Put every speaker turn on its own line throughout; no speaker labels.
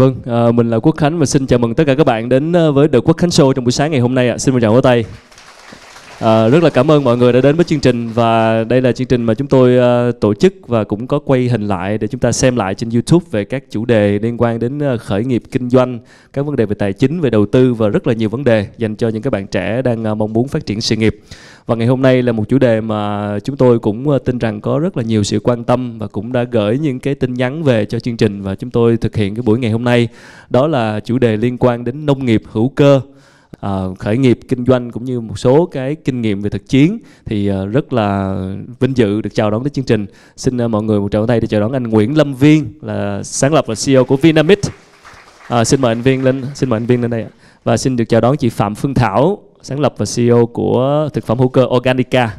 Vâng, à, mình là Quốc Khánh và xin chào mừng tất cả các bạn đến à, với The Quốc Khánh Show trong buổi sáng ngày hôm nay ạ. Xin mời chào vỗ tay. À, rất là cảm ơn mọi người đã đến với chương trình và đây là chương trình mà chúng tôi uh, tổ chức và cũng có quay hình lại để chúng ta xem lại trên YouTube về các chủ đề liên quan đến uh, khởi nghiệp kinh doanh, các vấn đề về tài chính, về đầu tư và rất là nhiều vấn đề dành cho những các bạn trẻ đang uh, mong muốn phát triển sự nghiệp. Và ngày hôm nay là một chủ đề mà chúng tôi cũng tin rằng có rất là nhiều sự quan tâm và cũng đã gửi những cái tin nhắn về cho chương trình và chúng tôi thực hiện cái buổi ngày hôm nay. Đó là chủ đề liên quan đến nông nghiệp hữu cơ uh, khởi nghiệp kinh doanh cũng như một số cái kinh nghiệm về thực chiến thì uh, rất là vinh dự được chào đón tới chương trình. Xin uh, mọi người một tràng tay để chào đón anh Nguyễn Lâm Viên là sáng lập và CEO của Vinamit uh, xin mời anh Viên lên xin mời anh Viên lên đây và xin được chào đón chị Phạm Phương Thảo sáng lập và CEO của thực phẩm hữu cơ Organica.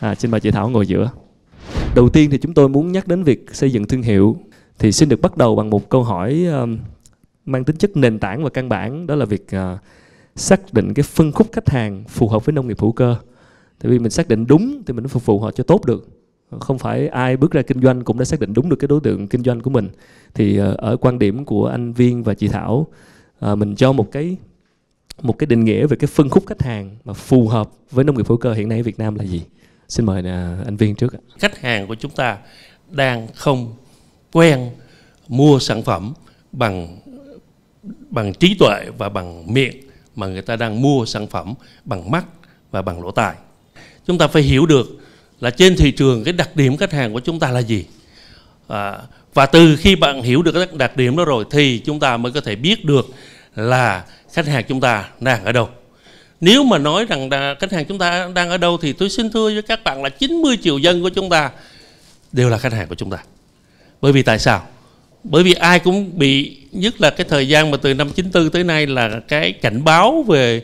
À, xin mời chị Thảo ngồi giữa. Đầu tiên thì chúng tôi muốn nhắc đến việc xây dựng thương hiệu. Thì xin được bắt đầu bằng một câu hỏi um, mang tính chất nền tảng và căn bản đó là việc uh, xác định cái phân khúc khách hàng phù hợp với nông nghiệp hữu cơ. Tại vì mình xác định đúng thì mình mới phục vụ họ cho tốt được. Không phải ai bước ra kinh doanh cũng đã xác định đúng được cái đối tượng kinh doanh của mình. Thì uh, ở quan điểm của anh Viên và chị Thảo uh, mình cho một cái một cái định nghĩa về cái phân khúc khách hàng mà phù hợp với nông nghiệp hữu cơ hiện nay ở Việt Nam là gì? Xin mời uh, anh Viên trước
khách hàng của chúng ta đang không quen mua sản phẩm bằng bằng trí tuệ và bằng miệng mà người ta đang mua sản phẩm bằng mắt và bằng lỗ tai. Chúng ta phải hiểu được là trên thị trường cái đặc điểm khách hàng của chúng ta là gì. À, và từ khi bạn hiểu được các đặc điểm đó rồi thì chúng ta mới có thể biết được là khách hàng chúng ta đang ở đâu. Nếu mà nói rằng là khách hàng chúng ta đang ở đâu thì tôi xin thưa với các bạn là 90 triệu dân của chúng ta đều là khách hàng của chúng ta. Bởi vì tại sao? Bởi vì ai cũng bị nhất là cái thời gian mà từ năm 94 tới nay là cái cảnh báo về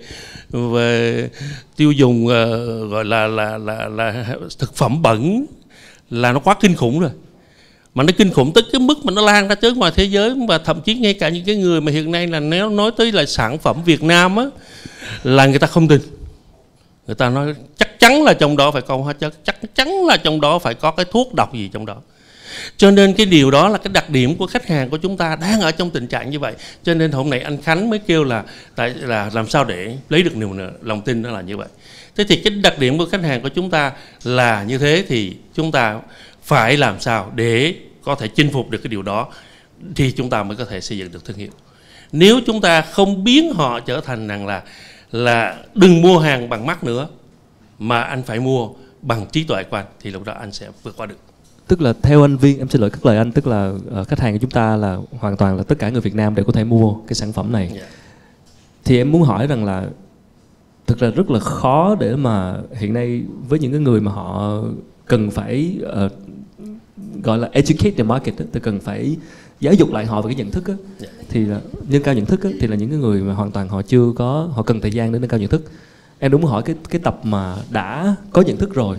về tiêu dùng uh, gọi là là là là thực phẩm bẩn là nó quá kinh khủng rồi. Mà nó kinh khủng tới cái mức mà nó lan ra tới ngoài thế giới và thậm chí ngay cả những cái người mà hiện nay là nếu nói tới là sản phẩm Việt Nam á là người ta không tin. Người ta nói chắc chắn là trong đó phải có hóa chất chắc chắn là trong đó phải có cái thuốc độc gì trong đó cho nên cái điều đó là cái đặc điểm của khách hàng của chúng ta đang ở trong tình trạng như vậy. Cho nên hôm nay anh Khánh mới kêu là, tại, là làm sao để lấy được niềm lòng tin đó là như vậy. Thế thì cái đặc điểm của khách hàng của chúng ta là như thế thì chúng ta phải làm sao để có thể chinh phục được cái điều đó thì chúng ta mới có thể xây dựng được thương hiệu. Nếu chúng ta không biến họ trở thành rằng là là đừng mua hàng bằng mắt nữa, mà anh phải mua bằng trí tuệ của anh, thì lúc đó anh sẽ vượt qua được
tức là theo anh viên em xin lỗi các lời anh tức là uh, khách hàng của chúng ta là hoàn toàn là tất cả người Việt Nam đều có thể mua cái sản phẩm này yeah. Dạ. thì em muốn hỏi rằng là thực ra rất là khó để mà hiện nay với những cái người mà họ cần phải uh, gọi là educate the market thì cần phải giáo dục lại họ về cái nhận thức á, yeah. Dạ. thì là nâng cao nhận thức á, thì là những cái người mà hoàn toàn họ chưa có họ cần thời gian để nâng cao nhận thức em đúng hỏi cái cái tập mà đã có nhận thức rồi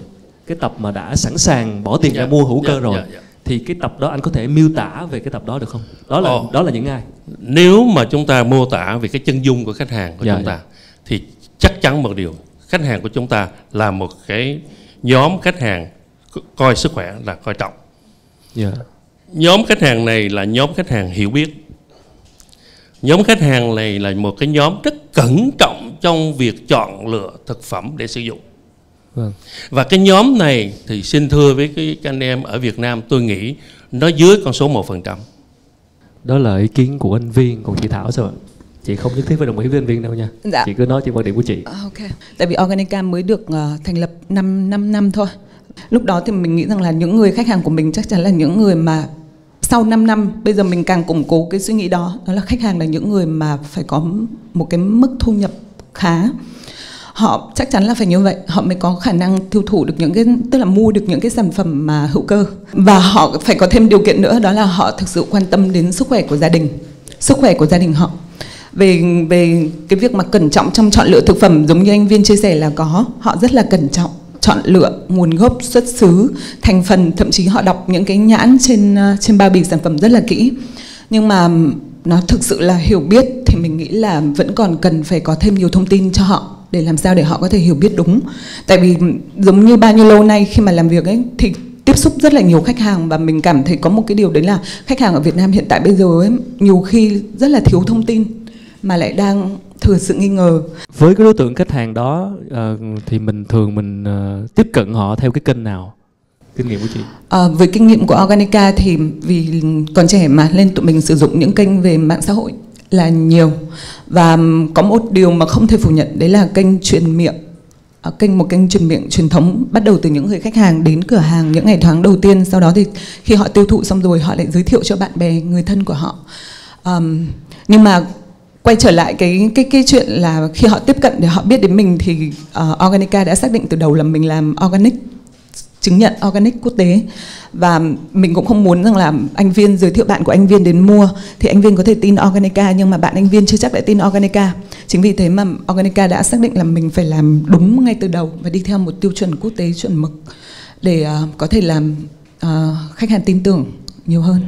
cái tập mà đã sẵn sàng bỏ tiền yeah. ra dạ. mua hữu cơ yeah, dạ, rồi yeah, dạ, yeah. thì cái tập đó anh có thể miêu tả về cái tập đó được không đó là oh. đó là những ai
nếu mà chúng ta mô tả về cái chân dung của khách hàng của yeah, chúng ta yeah. thì chắc chắn một điều khách hàng của chúng ta là một cái nhóm khách hàng coi sức khỏe là coi trọng yeah. nhóm khách hàng này là nhóm khách hàng hiểu biết nhóm khách hàng này là một cái nhóm rất cẩn trọng trong việc chọn lựa thực phẩm để sử dụng Vâng. Và cái nhóm này thì xin thưa với cái anh em ở Việt Nam tôi nghĩ nó dưới con số 1%.
Đó là ý kiến của anh Viên, còn chị Thảo sao ạ? Chị không nhất thiết phải đồng ý với anh Viên đâu nha. Dạ. Chị cứ nói trên quan điểm của chị.
À, ok. Tại vì Organica mới được uh, thành lập 5 5 năm thôi. Lúc đó thì mình nghĩ rằng là những người khách hàng của mình chắc chắn là những người mà sau 5 năm bây giờ mình càng củng cố cái suy nghĩ đó đó là khách hàng là những người mà phải có một cái mức thu nhập khá họ chắc chắn là phải như vậy. Họ mới có khả năng tiêu thụ được những cái, tức là mua được những cái sản phẩm mà hữu cơ. Và họ phải có thêm điều kiện nữa, đó là họ thực sự quan tâm đến sức khỏe của gia đình, sức khỏe của gia đình họ. Về về cái việc mà cẩn trọng trong chọn lựa thực phẩm, giống như anh viên chia sẻ là có, họ rất là cẩn trọng chọn lựa nguồn gốc xuất xứ, thành phần, thậm chí họ đọc những cái nhãn trên uh, trên bao bì sản phẩm rất là kỹ. Nhưng mà nó thực sự là hiểu biết thì mình nghĩ là vẫn còn cần phải có thêm nhiều thông tin cho họ để làm sao để họ có thể hiểu biết đúng tại vì giống như bao nhiêu lâu nay khi mà làm việc ấy thì tiếp xúc rất là nhiều khách hàng và mình cảm thấy có một cái điều đấy là khách hàng ở Việt Nam hiện tại bây giờ ấy, nhiều khi rất là thiếu thông tin mà lại đang thừa sự nghi ngờ.
Với cái đối tượng khách hàng đó uh, thì mình thường mình uh, tiếp cận họ theo cái kênh nào? Kinh nghiệm của chị?
À, với kinh nghiệm của Organica thì vì còn trẻ mà nên tụi mình sử dụng những kênh về mạng xã hội là nhiều. Và có một điều mà không thể phủ nhận đấy là kênh truyền miệng à, kênh một kênh truyền miệng truyền thống bắt đầu từ những người khách hàng đến cửa hàng những ngày tháng đầu tiên. Sau đó thì khi họ tiêu thụ xong rồi họ lại giới thiệu cho bạn bè người thân của họ. Um, nhưng mà quay trở lại cái cái cái chuyện là khi họ tiếp cận để họ biết đến mình thì uh, Organica đã xác định từ đầu là mình làm organic chứng nhận organic quốc tế. Và mình cũng không muốn rằng là anh viên giới thiệu bạn của anh viên đến mua thì anh viên có thể tin organica nhưng mà bạn anh viên chưa chắc đã tin organica. Chính vì thế mà organica đã xác định là mình phải làm đúng ngay từ đầu và đi theo một tiêu chuẩn quốc tế chuẩn mực để uh, có thể làm uh, khách hàng tin tưởng nhiều hơn.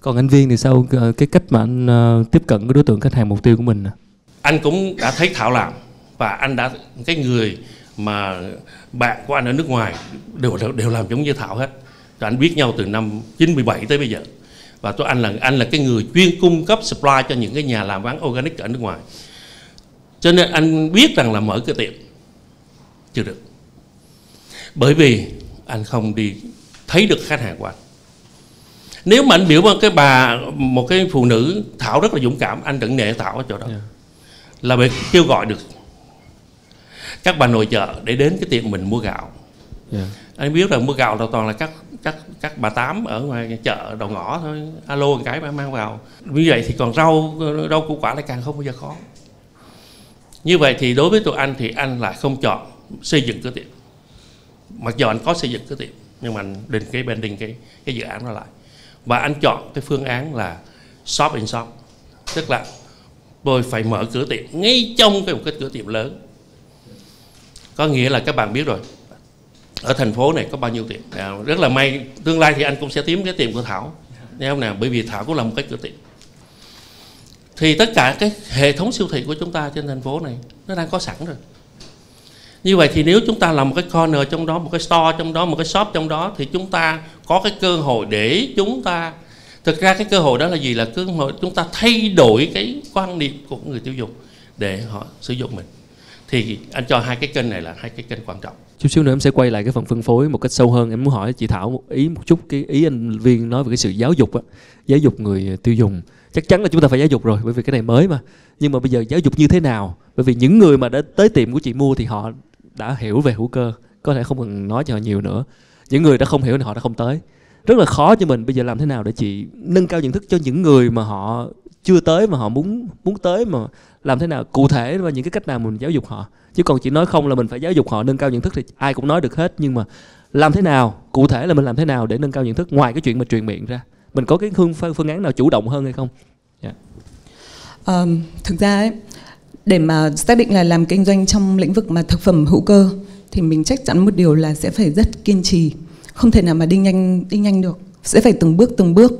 Còn anh viên thì sao? Cái cách mà anh uh, tiếp cận cái đối tượng khách hàng mục tiêu của mình
anh cũng đã thấy thảo làm và anh đã cái người mà bạn của anh ở nước ngoài đều đều làm giống như thảo hết. Rồi anh biết nhau từ năm 97 tới bây giờ. Và tôi anh là anh là cái người chuyên cung cấp supply cho những cái nhà làm bán organic ở nước ngoài. Cho nên anh biết rằng là mở cái tiệm. Chưa được. Bởi vì anh không đi thấy được khách hàng của anh. Nếu mà anh biểu một cái bà một cái phụ nữ thảo rất là dũng cảm anh đừng nể thảo ở chỗ đó. Yeah. là bị kêu gọi được các bà nội trợ để đến cái tiệm mình mua gạo. Yeah. anh biết là mua gạo là toàn là các các các bà tám ở ngoài chợ đầu ngõ thôi. Alo một cái bà mang vào. Như vậy thì còn rau rau củ quả lại càng không bao giờ khó như vậy thì đối với tụi anh thì anh lại không chọn xây dựng cái tiệm. Mặc dù anh có xây dựng cái tiệm nhưng mà anh định cái branding cái cái dự án đó lại. Và anh chọn cái phương án là shop in shop. Tức là tôi phải mở cửa tiệm ngay trong cái một cái cửa tiệm lớn có nghĩa là các bạn biết rồi. Ở thành phố này có bao nhiêu tiệm? À, rất là may tương lai thì anh cũng sẽ tìm cái tiệm của thảo. Nghe không nào bởi vì thảo cũng là một cái cửa tiệm. Thì tất cả cái hệ thống siêu thị của chúng ta trên thành phố này nó đang có sẵn rồi. Như vậy thì nếu chúng ta làm một cái corner trong đó một cái store trong đó một cái shop trong đó thì chúng ta có cái cơ hội để chúng ta thực ra cái cơ hội đó là gì? Là cơ hội chúng ta thay đổi cái quan niệm của người tiêu dùng để họ sử dụng mình thì anh cho hai cái kênh này là hai cái kênh quan trọng.
Chút xíu nữa em sẽ quay lại cái phần phân phối một cách sâu hơn. Em muốn hỏi chị thảo một ý một chút, cái ý anh viên nói về cái sự giáo dục á, giáo dục người tiêu dùng. Chắc chắn là chúng ta phải giáo dục rồi, bởi vì cái này mới mà. Nhưng mà bây giờ giáo dục như thế nào? Bởi vì những người mà đã tới tiệm của chị mua thì họ đã hiểu về hữu cơ, có thể không cần nói cho họ nhiều nữa. Những người đã không hiểu thì họ đã không tới rất là khó cho mình. Bây giờ làm thế nào để chị nâng cao nhận thức cho những người mà họ chưa tới mà họ muốn muốn tới mà làm thế nào cụ thể và những cái cách nào mình giáo dục họ? Chứ còn chị nói không là mình phải giáo dục họ nâng cao nhận thức thì ai cũng nói được hết. Nhưng mà làm thế nào cụ thể là mình làm thế nào để nâng cao nhận thức ngoài cái chuyện mà truyền miệng ra? Mình có cái phương phương án nào chủ động hơn hay không?
Dạ. Yeah. Um, thực ra ấy, để mà xác định là làm kinh doanh trong lĩnh vực mà thực phẩm hữu cơ thì mình chắc chắn một điều là sẽ phải rất kiên trì không thể nào mà đi nhanh đi nhanh được. Sẽ phải từng bước từng bước.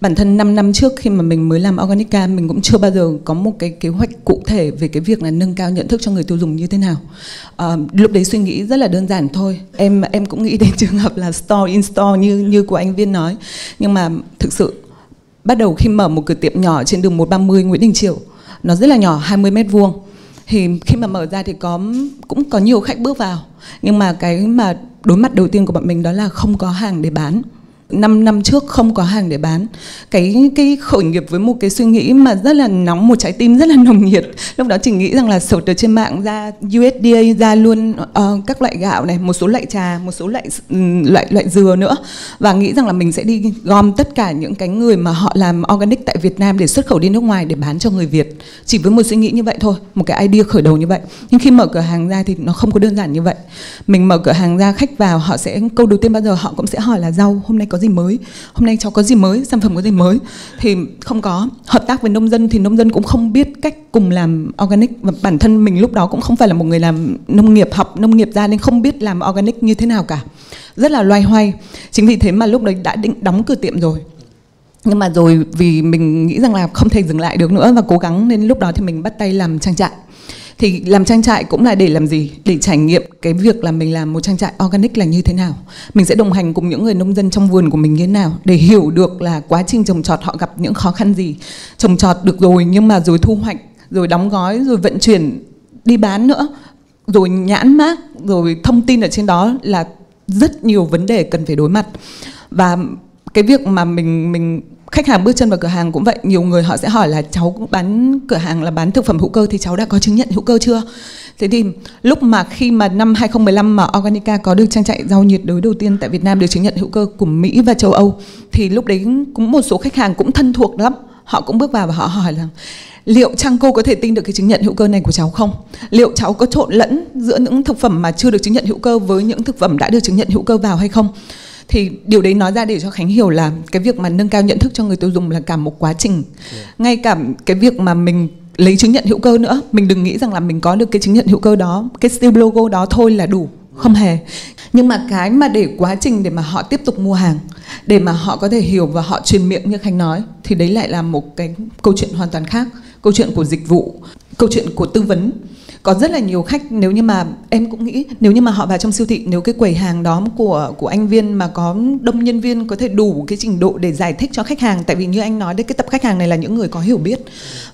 Bản thân 5 năm trước khi mà mình mới làm Organica mình cũng chưa bao giờ có một cái kế hoạch cụ thể về cái việc là nâng cao nhận thức cho người tiêu dùng như thế nào. À, lúc đấy suy nghĩ rất là đơn giản thôi. Em em cũng nghĩ đến trường hợp là store in store như như của anh Viên nói. Nhưng mà thực sự bắt đầu khi mở một cửa tiệm nhỏ trên đường 130 Nguyễn Đình Chiểu nó rất là nhỏ 20 mét vuông. Thì khi mà mở ra thì có cũng có nhiều khách bước vào. Nhưng mà cái mà đối mặt đầu tiên của bọn mình đó là không có hàng để bán. 5 năm trước không có hàng để bán. Cái cái khởi nghiệp với một cái suy nghĩ mà rất là nóng một trái tim rất là nồng nhiệt. Lúc đó chỉ nghĩ rằng là sổ từ trên mạng ra USDA ra luôn uh, các loại gạo này một số loại trà một số loại ừ, loại loại dừa nữa. Và nghĩ rằng là mình sẽ đi gom tất cả những cái người mà họ làm organic tại Việt Nam để xuất khẩu đi nước ngoài để bán cho người Việt. Chỉ với một suy nghĩ như vậy thôi một cái idea khởi đầu như vậy. Nhưng khi mở cửa hàng ra thì nó không có đơn giản như vậy. Mình mở cửa hàng ra khách vào họ sẽ câu đầu tiên bao giờ họ cũng sẽ hỏi là rau hôm nay có có gì mới. Hôm nay cháu có gì mới, sản phẩm có gì mới? Thì không có. Hợp tác với nông dân thì nông dân cũng không biết cách cùng làm organic và bản thân mình lúc đó cũng không phải là một người làm nông nghiệp, học nông nghiệp ra nên không biết làm organic như thế nào cả. Rất là loay hoay. Chính vì thế mà lúc đấy đã định đóng cửa tiệm rồi. Nhưng mà rồi vì mình nghĩ rằng là không thể dừng lại được nữa và cố gắng nên lúc đó thì mình bắt tay làm trang trại thì làm trang trại cũng là để làm gì? Để trải nghiệm cái việc là mình làm một trang trại organic là như thế nào? Mình sẽ đồng hành cùng những người nông dân trong vườn của mình như thế nào để hiểu được là quá trình trồng trọt họ gặp những khó khăn gì? Trồng trọt được rồi nhưng mà rồi thu hoạch, rồi đóng gói, rồi vận chuyển, đi bán nữa, rồi nhãn mát rồi thông tin ở trên đó là rất nhiều vấn đề cần phải đối mặt. Và cái việc mà mình mình khách hàng bước chân vào cửa hàng cũng vậy nhiều người họ sẽ hỏi là cháu bán cửa hàng là bán thực phẩm hữu cơ thì cháu đã có chứng nhận hữu cơ chưa thế thì lúc mà khi mà năm 2015 mà Organica có được trang trại rau nhiệt đới đầu tiên tại Việt Nam được chứng nhận hữu cơ của Mỹ và châu Âu, thì lúc đấy cũng một số khách hàng cũng thân thuộc lắm họ cũng bước vào và họ hỏi là, liệu chăng cô có thể tin được cái chứng nhận hữu cơ này của cháu không? Liệu cháu có trộn lẫn giữa những thực phẩm mà chưa được chứng nhận hữu cơ với những thực phẩm đã được chứng nhận hữu cơ vào hay không? Thì điều đấy nói ra để cho khánh hiểu là cái việc mà nâng cao nhận thức cho người tiêu dùng là cả một quá trình. Yeah. ngay cả cái việc mà mình lấy chứng nhận hữu cơ nữa mình đừng nghĩ rằng là mình có được cái chứng nhận hữu cơ đó cái still logo đó thôi là đủ không hề. Nhưng mà cái mà để quá trình để mà họ tiếp tục mua hàng để mà họ có thể hiểu và họ truyền miệng như khánh nói thì đấy lại là một cái câu chuyện hoàn toàn khác. Câu chuyện của dịch vụ câu chuyện của tư vấn có rất là nhiều khách, nếu như mà em cũng nghĩ, nếu như mà họ vào trong siêu thị, nếu cái quầy hàng đó của của anh viên mà có đông nhân viên có thể đủ cái trình độ để giải thích cho khách hàng, tại vì như anh nói đấy, cái tập khách hàng này là những người có hiểu biết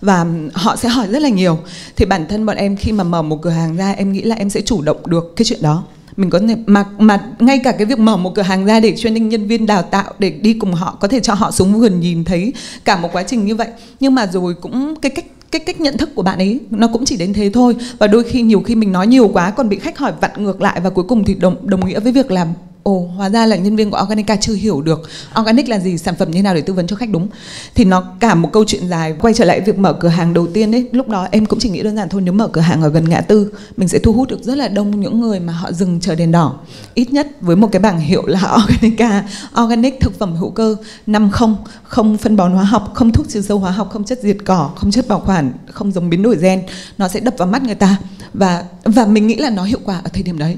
và họ sẽ hỏi rất là nhiều. Thì bản thân bọn em khi mà mở một cửa hàng ra, em nghĩ là em sẽ chủ động được cái chuyện đó. Mình có thể, mà mà ngay cả cái việc mở một cửa hàng ra để training nhân viên đào tạo, để đi cùng họ, có thể cho họ xuống vườn nhìn thấy cả một quá trình như vậy. Nhưng mà rồi cũng cái cách cái cách nhận thức của bạn ấy nó cũng chỉ đến thế thôi. Và đôi khi nhiều khi mình nói nhiều quá còn bị khách hỏi vặn ngược lại và cuối cùng thì đồng đồng nghĩa với việc làm ồ, hóa ra là nhân viên của Organica chưa hiểu được Organic là gì, sản phẩm như nào để tư vấn cho khách đúng. Thì nó cả một câu chuyện dài, quay trở lại việc mở cửa hàng đầu tiên ấy. Lúc đó em cũng chỉ nghĩ đơn giản thôi, nếu mở cửa hàng ở gần ngã tư, mình sẽ thu hút được rất là đông những người mà họ dừng chờ đèn đỏ. Ít nhất với một cái bảng hiệu là Organica Organic thực phẩm hữu cơ, năm không không phân bón hóa học, không thuốc trừ sâu hóa học, không chất diệt cỏ, không chất bảo quản, không giống biến đổi gen. Nó sẽ đập vào mắt người ta. Và và mình nghĩ là nó hiệu quả ở thời điểm đấy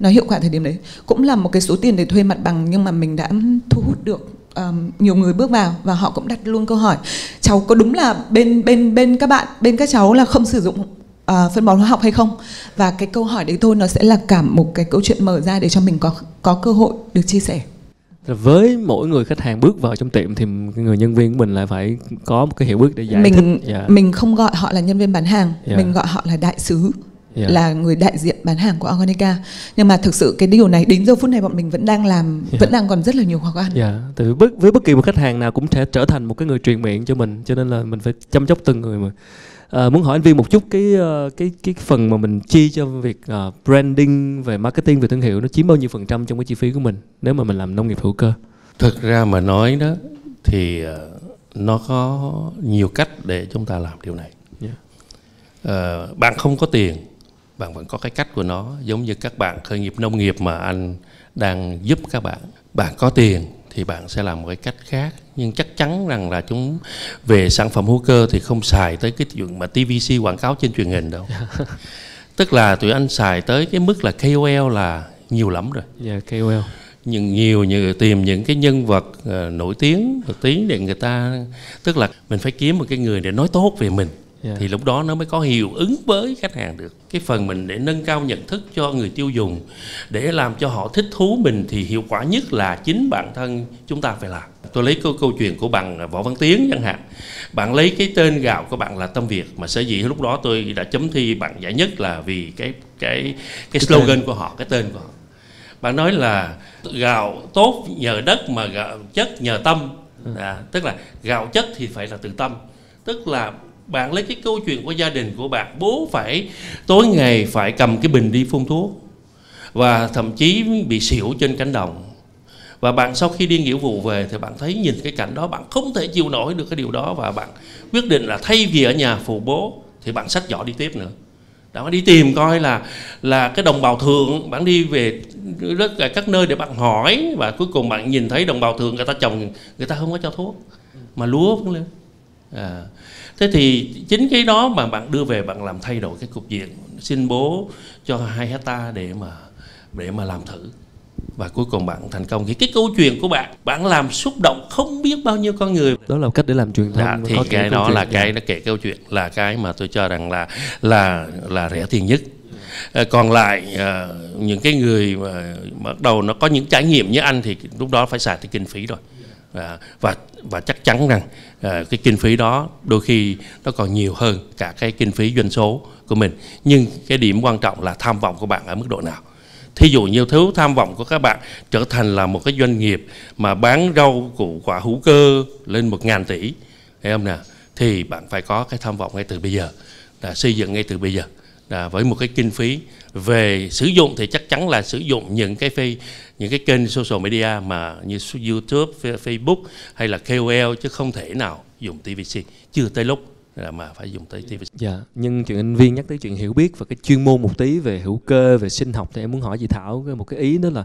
nó hiệu quả thời điểm đấy cũng là một cái số tiền để thuê mặt bằng nhưng mà mình đã thu hút được um, nhiều người bước vào và họ cũng đặt luôn câu hỏi cháu có đúng là bên bên bên các bạn bên các cháu là không sử dụng uh, phân bón hóa học hay không và cái câu hỏi đấy thôi nó sẽ là cả một cái câu chuyện mở ra để cho mình có có cơ hội được chia sẻ
với mỗi người khách hàng bước vào trong tiệm thì người nhân viên của mình lại phải có một cái hiểu biết để giải
mình,
thích yeah. Dạ.
mình không gọi họ là nhân viên bán hàng yeah. Dạ. mình gọi họ là đại sứ yeah. là người đại diện bán hàng của Organica nhưng mà thực sự cái điều này đến giờ phút này bọn mình vẫn đang làm yeah. vẫn đang còn rất là nhiều khó khăn.
Dạ, yeah. tại vì với, với bất kỳ một khách hàng nào cũng sẽ trở thành một cái người truyền miệng cho mình cho nên là mình phải chăm chóc từng người mà. À, muốn hỏi anh Viên một chút cái ờ, cái cái phần mà mình chi cho việc uh, branding về marketing về thương hiệu nó chiếm bao nhiêu phần trăm trong cái chi phí của mình nếu mà mình làm nông nghiệp hữu cơ?
Thực ra mà nói đó thì uh, nó có nhiều cách để chúng ta làm điều này. Yeah. Uh, bạn không có tiền bạn vẫn có cái cách của nó giống như các bạn khởi nghiệp nông nghiệp mà anh đang giúp các bạn. Bạn có tiền thì bạn sẽ làm một cái cách khác nhưng chắc chắn rằng là chúng về sản phẩm hữu cơ thì không xài tới cái chuyện mà TVC quảng cáo trên truyền hình đâu. Tức là tụi anh xài tới cái mức là KOL là nhiều lắm rồi.
Yeah, dạ, KOL
nhưng nhiều như tìm những cái nhân vật uh, nổi tiếng nổi tiếng để người ta tức là mình phải kiếm một cái người để nói tốt về mình yeah. thì lúc đó nó mới có hiệu ứng với khách hàng được. Cái phần mình để nâng cao nhận thức cho người tiêu dùng để làm cho họ thích thú mình thì hiệu quả nhất là chính bản thân chúng ta phải làm. Tôi lấy câu câu chuyện của bạn võ văn tiến chẳng hạn. Bạn lấy cái tên gạo của bạn là tâm việt mà sở dĩ lúc đó tôi đã chấm thi bạn giải nhất là vì cái cái cái slogan của họ cái tên của họ. Bạn nói là gạo tốt nhờ đất mà gạo chất nhờ tâm. Ừ. à, tức là gạo chất thì phải là từ tâm. Tức là bạn lấy cái câu chuyện của gia đình của bạn, bố phải, tối ngày phải cầm cái bình đi phun thuốc và thậm chí bị xỉu trên cánh đồng. Và bạn sau khi đi nghĩa vụ về thì bạn thấy nhìn cái cảnh đó, bạn không thể chịu nổi được cái điều đó và bạn quyết định là thay vì ở nhà phụ bố thì bạn sách giỏ đi tiếp nữa. Đã đi tìm coi là là cái đồng bào thượng, bạn đi về rất là các nơi để bạn hỏi và cuối cùng bạn nhìn thấy đồng bào thượng người ta trồng, người ta không có cho thuốc, mà lúa vẫn lên à, thế thì chính cái đó mà bạn đưa về bạn làm thay đổi cái cục diện xin bố cho hai hecta để mà để mà làm thử. Và cuối cùng bạn thành công. Thì cái câu chuyện của bạn bạn làm xúc động không biết bao nhiêu con người.
Đó là cách để làm truyền thông
dạ, thì
có
cái đó là cái nó kể câu chuyện là cái mà tôi cho rằng là là là rẻ tiền nhất. Ờ, còn lại à, những cái người mà bắt đầu nó có những trải nghiệm như anh thì lúc đó phải xài tới kinh phí rồi. À, và và chắc chắn rằng à, Ờ, cái kinh phí đó đôi khi nó còn nhiều hơn cả cái kinh phí doanh số của mình. Nhưng cái điểm quan trọng là tham vọng của bạn ở mức độ nào? Thí dụ như thứ tham vọng của các bạn trở thành là một cái doanh nghiệp mà bán rau củ quả hữu cơ lên một ngàn tỷ, thấy không nào? Thì bạn phải có cái tham vọng ngay từ bây giờ, là xây dựng ngay từ bây giờ à, với một cái kinh phí về sử dụng thì chắc chắn là sử dụng những cái phi những cái kênh social media mà như YouTube, Facebook hay là KOL chứ không thể nào dùng TVC chưa tới lúc là mà phải dùng tới TVC.
Dạ, nhưng chuyện anh Viên nhắc tới chuyện hiểu biết và cái chuyên môn một tí về hữu cơ, về sinh học thì em muốn hỏi chị Thảo một cái ý đó là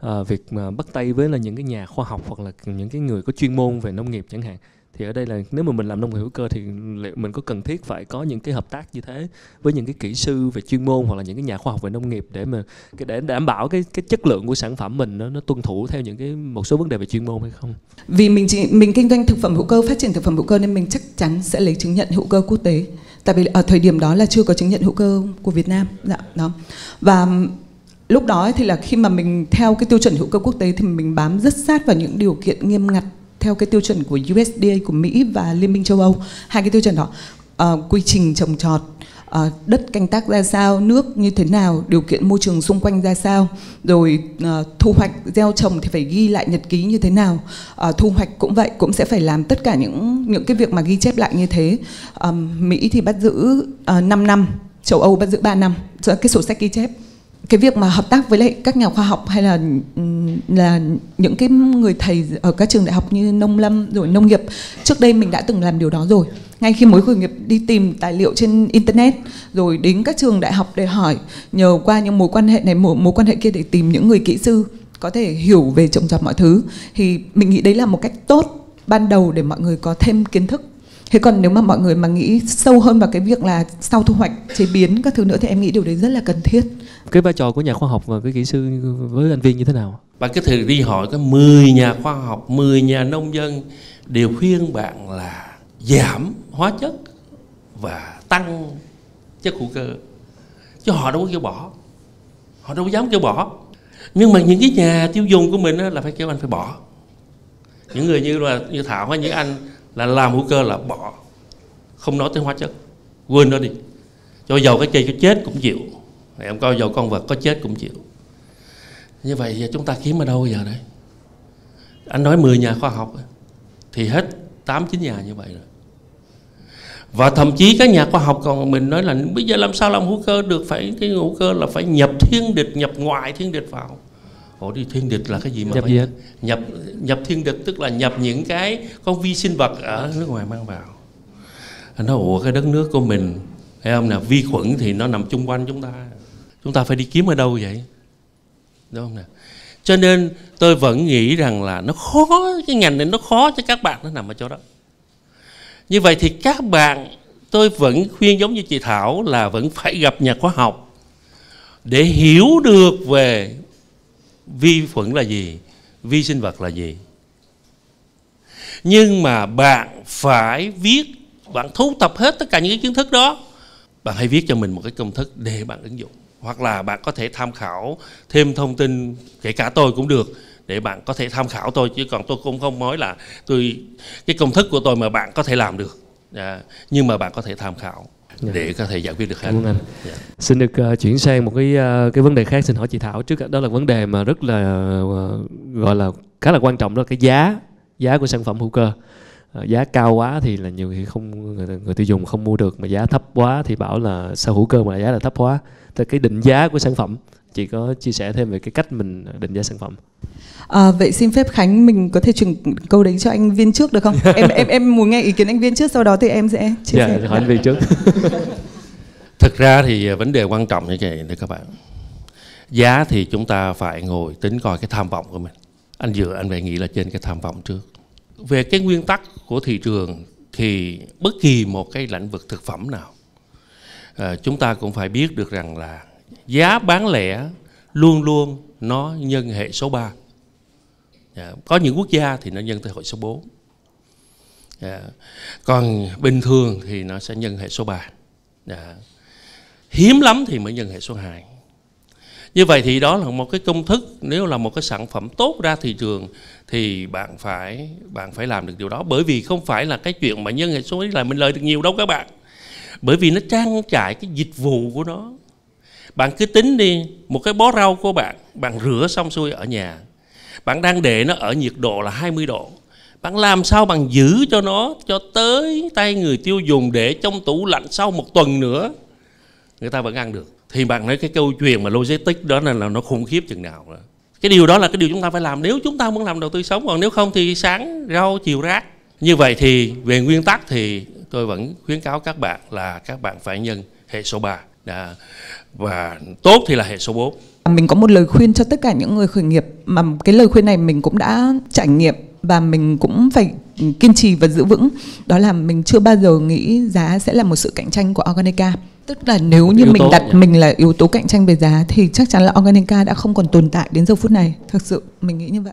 à, việc mà bắt tay với là những cái nhà khoa học hoặc là những cái người có chuyên môn về nông nghiệp chẳng hạn thì ở đây là nếu mà mình làm nông nghiệp hữu cơ thì liệu mình có cần thiết phải có những cái hợp tác như thế với những cái kỹ sư về chuyên môn hoặc là những cái nhà khoa học về nông nghiệp để mà cái để đảm bảo cái cái chất lượng của sản phẩm mình nó nó tuân thủ theo những cái một số vấn đề về chuyên môn hay không?
Vì mình chỉ mình kinh doanh thực phẩm hữu cơ phát triển thực phẩm hữu cơ nên mình chắc chắn sẽ lấy chứng nhận hữu cơ quốc tế. Tại vì ở thời điểm đó là chưa có chứng nhận hữu cơ của Việt Nam, dạ đó. Và lúc đó thì là khi mà mình theo cái tiêu chuẩn hữu cơ quốc tế thì mình bám rất sát vào những điều kiện nghiêm ngặt theo cái tiêu chuẩn của USDA của Mỹ và Liên minh châu Âu. Hai cái tiêu chuẩn đó uh, quy trình trồng trọt uh, đất canh tác ra sao nước như thế nào điều kiện môi trường xung quanh ra sao rồi uh, thu hoạch gieo trồng thì phải ghi lại nhật ký như thế nào. Uh, thu hoạch cũng vậy cũng sẽ phải làm tất cả những những cái việc mà ghi chép lại như thế. Uh, Mỹ thì bắt giữ uh, 5 năm châu Âu bắt giữ 3 năm. Cái sổ sách ghi chép cái việc mà hợp tác với lại các nhà khoa học hay là là những cái người thầy ở các trường đại học như nông lâm rồi nông nghiệp trước đây mình đã từng làm điều đó rồi. Ngay khi mới khởi nghiệp đi tìm tài liệu trên internet rồi đến các trường đại học để hỏi nhờ qua những mối quan hệ này mối, mối quan hệ kia để tìm những người kỹ sư có thể hiểu về trồng trọt mọi thứ thì mình nghĩ đấy là một cách tốt ban đầu để mọi người có thêm kiến thức. Thế còn nếu mà mọi người mà nghĩ sâu hơn vào cái việc là sau thu hoạch chế biến các thứ nữa thì em nghĩ điều đấy rất là cần thiết
cái vai trò của nhà khoa học và cái kỹ sư với anh viên như thế nào?
Bạn có thể đi hỏi có 10 nhà khoa học 10 nhà nông dân đều khuyên bạn là giảm hóa chất và tăng chất hữu cơ. Chứ họ đâu có kêu bỏ. Họ đâu có dám kêu bỏ. Nhưng mà những cái nhà tiêu dùng của mình là phải kêu anh phải bỏ. Những người như là, như thảo hay như anh là làm hữu cơ là bỏ. Không nói tới hóa chất. Quên nó đi. Cho dầu cái cây cho chết cũng chịu em coi dầu con vật có chết cũng chịu. Như vậy giờ chúng ta kiếm ở đâu giờ đấy? Anh nói 10 nhà khoa học thì hết 8 9 nhà như vậy rồi. Và thậm chí các nhà khoa học còn mình nói là bây giờ làm sao làm hữu cơ được phải cái hữu cơ là phải nhập thiên địch nhập ngoại thiên địch vào. Ủa đi thiên địch là cái gì mà
nhập
phải
gì
nhập nhập thiên địch tức là nhập những cái con vi sinh vật ở nước ngoài mang vào. Nói ủa cái đất nước của mình thấy không nào vi khuẩn thì nó nằm chung quanh chúng ta chúng ta phải đi kiếm ở đâu vậy? Đúng không nào cho nên tôi vẫn nghĩ rằng là nó khó, cái ngành này nó khó cho các bạn, nó nằm ở chỗ đó. Như vậy thì các bạn, tôi vẫn khuyên giống như chị Thảo là vẫn phải gặp nhà khoa học để hiểu được về vi khuẩn là gì, vi sinh vật là gì. Nhưng mà bạn phải viết, bạn thu thập hết tất cả những cái kiến thức đó. Bạn hãy viết cho mình một cái công thức để bạn ứng dụng hoặc là bạn có thể tham khảo thêm thông tin kể cả tôi cũng được để bạn có thể tham khảo tôi chứ còn tôi cũng không nói là tôi cái công thức của tôi mà bạn có thể làm được à, nhưng mà bạn có thể tham khảo. Dạ. để có thể giải quyết được hết.
Cảm ơn anh. Dạ. Xin được uh, chuyển sang một cái uh, cái vấn đề khác xin hỏi chị Thảo trước đó là vấn đề mà rất là uh, gọi là khá là quan trọng đó là cái giá giá của sản phẩm hữu cơ. Uh, giá cao quá thì là nhiều khi không người, người tiêu dùng không mua được mà giá thấp quá thì bảo là sao hữu cơ mà giá là thấp quá. Thì cái định giá của sản phẩm chị có chia sẻ thêm về cái cách mình định giá sản phẩm?
À, vậy xin phép khánh mình có thể chuyển câu đấy cho anh viên trước được không? Em em em muốn nghe ý kiến anh viên trước sau đó thì em sẽ chia
dạ, sẻ. hỏi anh viên trước.
Thực ra thì vấn đề quan trọng như vậy đấy các bạn. Giá thì chúng ta phải ngồi tính coi cái tham vọng của mình. Anh dựa anh phải nghĩ là trên cái tham vọng trước. Về cái nguyên tắc của thị trường thì bất kỳ một cái lĩnh vực thực phẩm nào à, chúng ta cũng phải biết được rằng là giá bán lẻ luôn luôn nó nhân hệ số 3 à, dạ, có những quốc gia thì nó nhân tới hội số 4 à, dạ, còn bình thường thì nó sẽ nhân hệ số 3 à, dạ, hiếm lắm thì mới nhân hệ số 2 như vậy thì đó là một cái công thức. Nếu là một cái sản phẩm tốt ra thị trường, thì bạn phải bạn phải làm được điều đó. Bởi vì không phải là cái chuyện mà nhân hệ số là mình lời được nhiều đâu các bạn. Bởi vì nó trang trải cái dịch vụ của nó. Bạn cứ tính đi, một cái bó rau của bạn bạn rửa xong xuôi ở nhà. Bạn đang để nó ở nhiệt độ là 20 độ. Bạn làm sao bạn giữ cho nó cho tới tay người tiêu dùng để trong tủ lạnh sau một tuần nữa, người ta vẫn ăn được thì bạn nói cái câu chuyện mà logistics đó là, là nó khủng khiếp chừng nào đó. cái điều đó là cái điều chúng ta phải làm. Nếu chúng ta muốn làm đầu tư sống còn nếu không thì sáng rau chiều rác. Như vậy thì về nguyên tắc thì tôi vẫn khuyến cáo các bạn là các bạn phải nhân hệ số 3 Đã. và tốt thì là hệ số 4
mình có một lời khuyên cho tất cả những người khởi nghiệp mà cái lời khuyên này mình cũng đã trải nghiệm và mình cũng phải kiên trì và giữ vững. Đó là mình chưa bao giờ nghĩ giá sẽ là một sự cạnh tranh của Organica tức là nếu như
Yếu
mình đặt
nhỉ?
mình là yếu tố cạnh tranh về giá thì chắc chắn là Organica đã không còn tồn tại đến giờ phút này thực sự mình nghĩ như vậy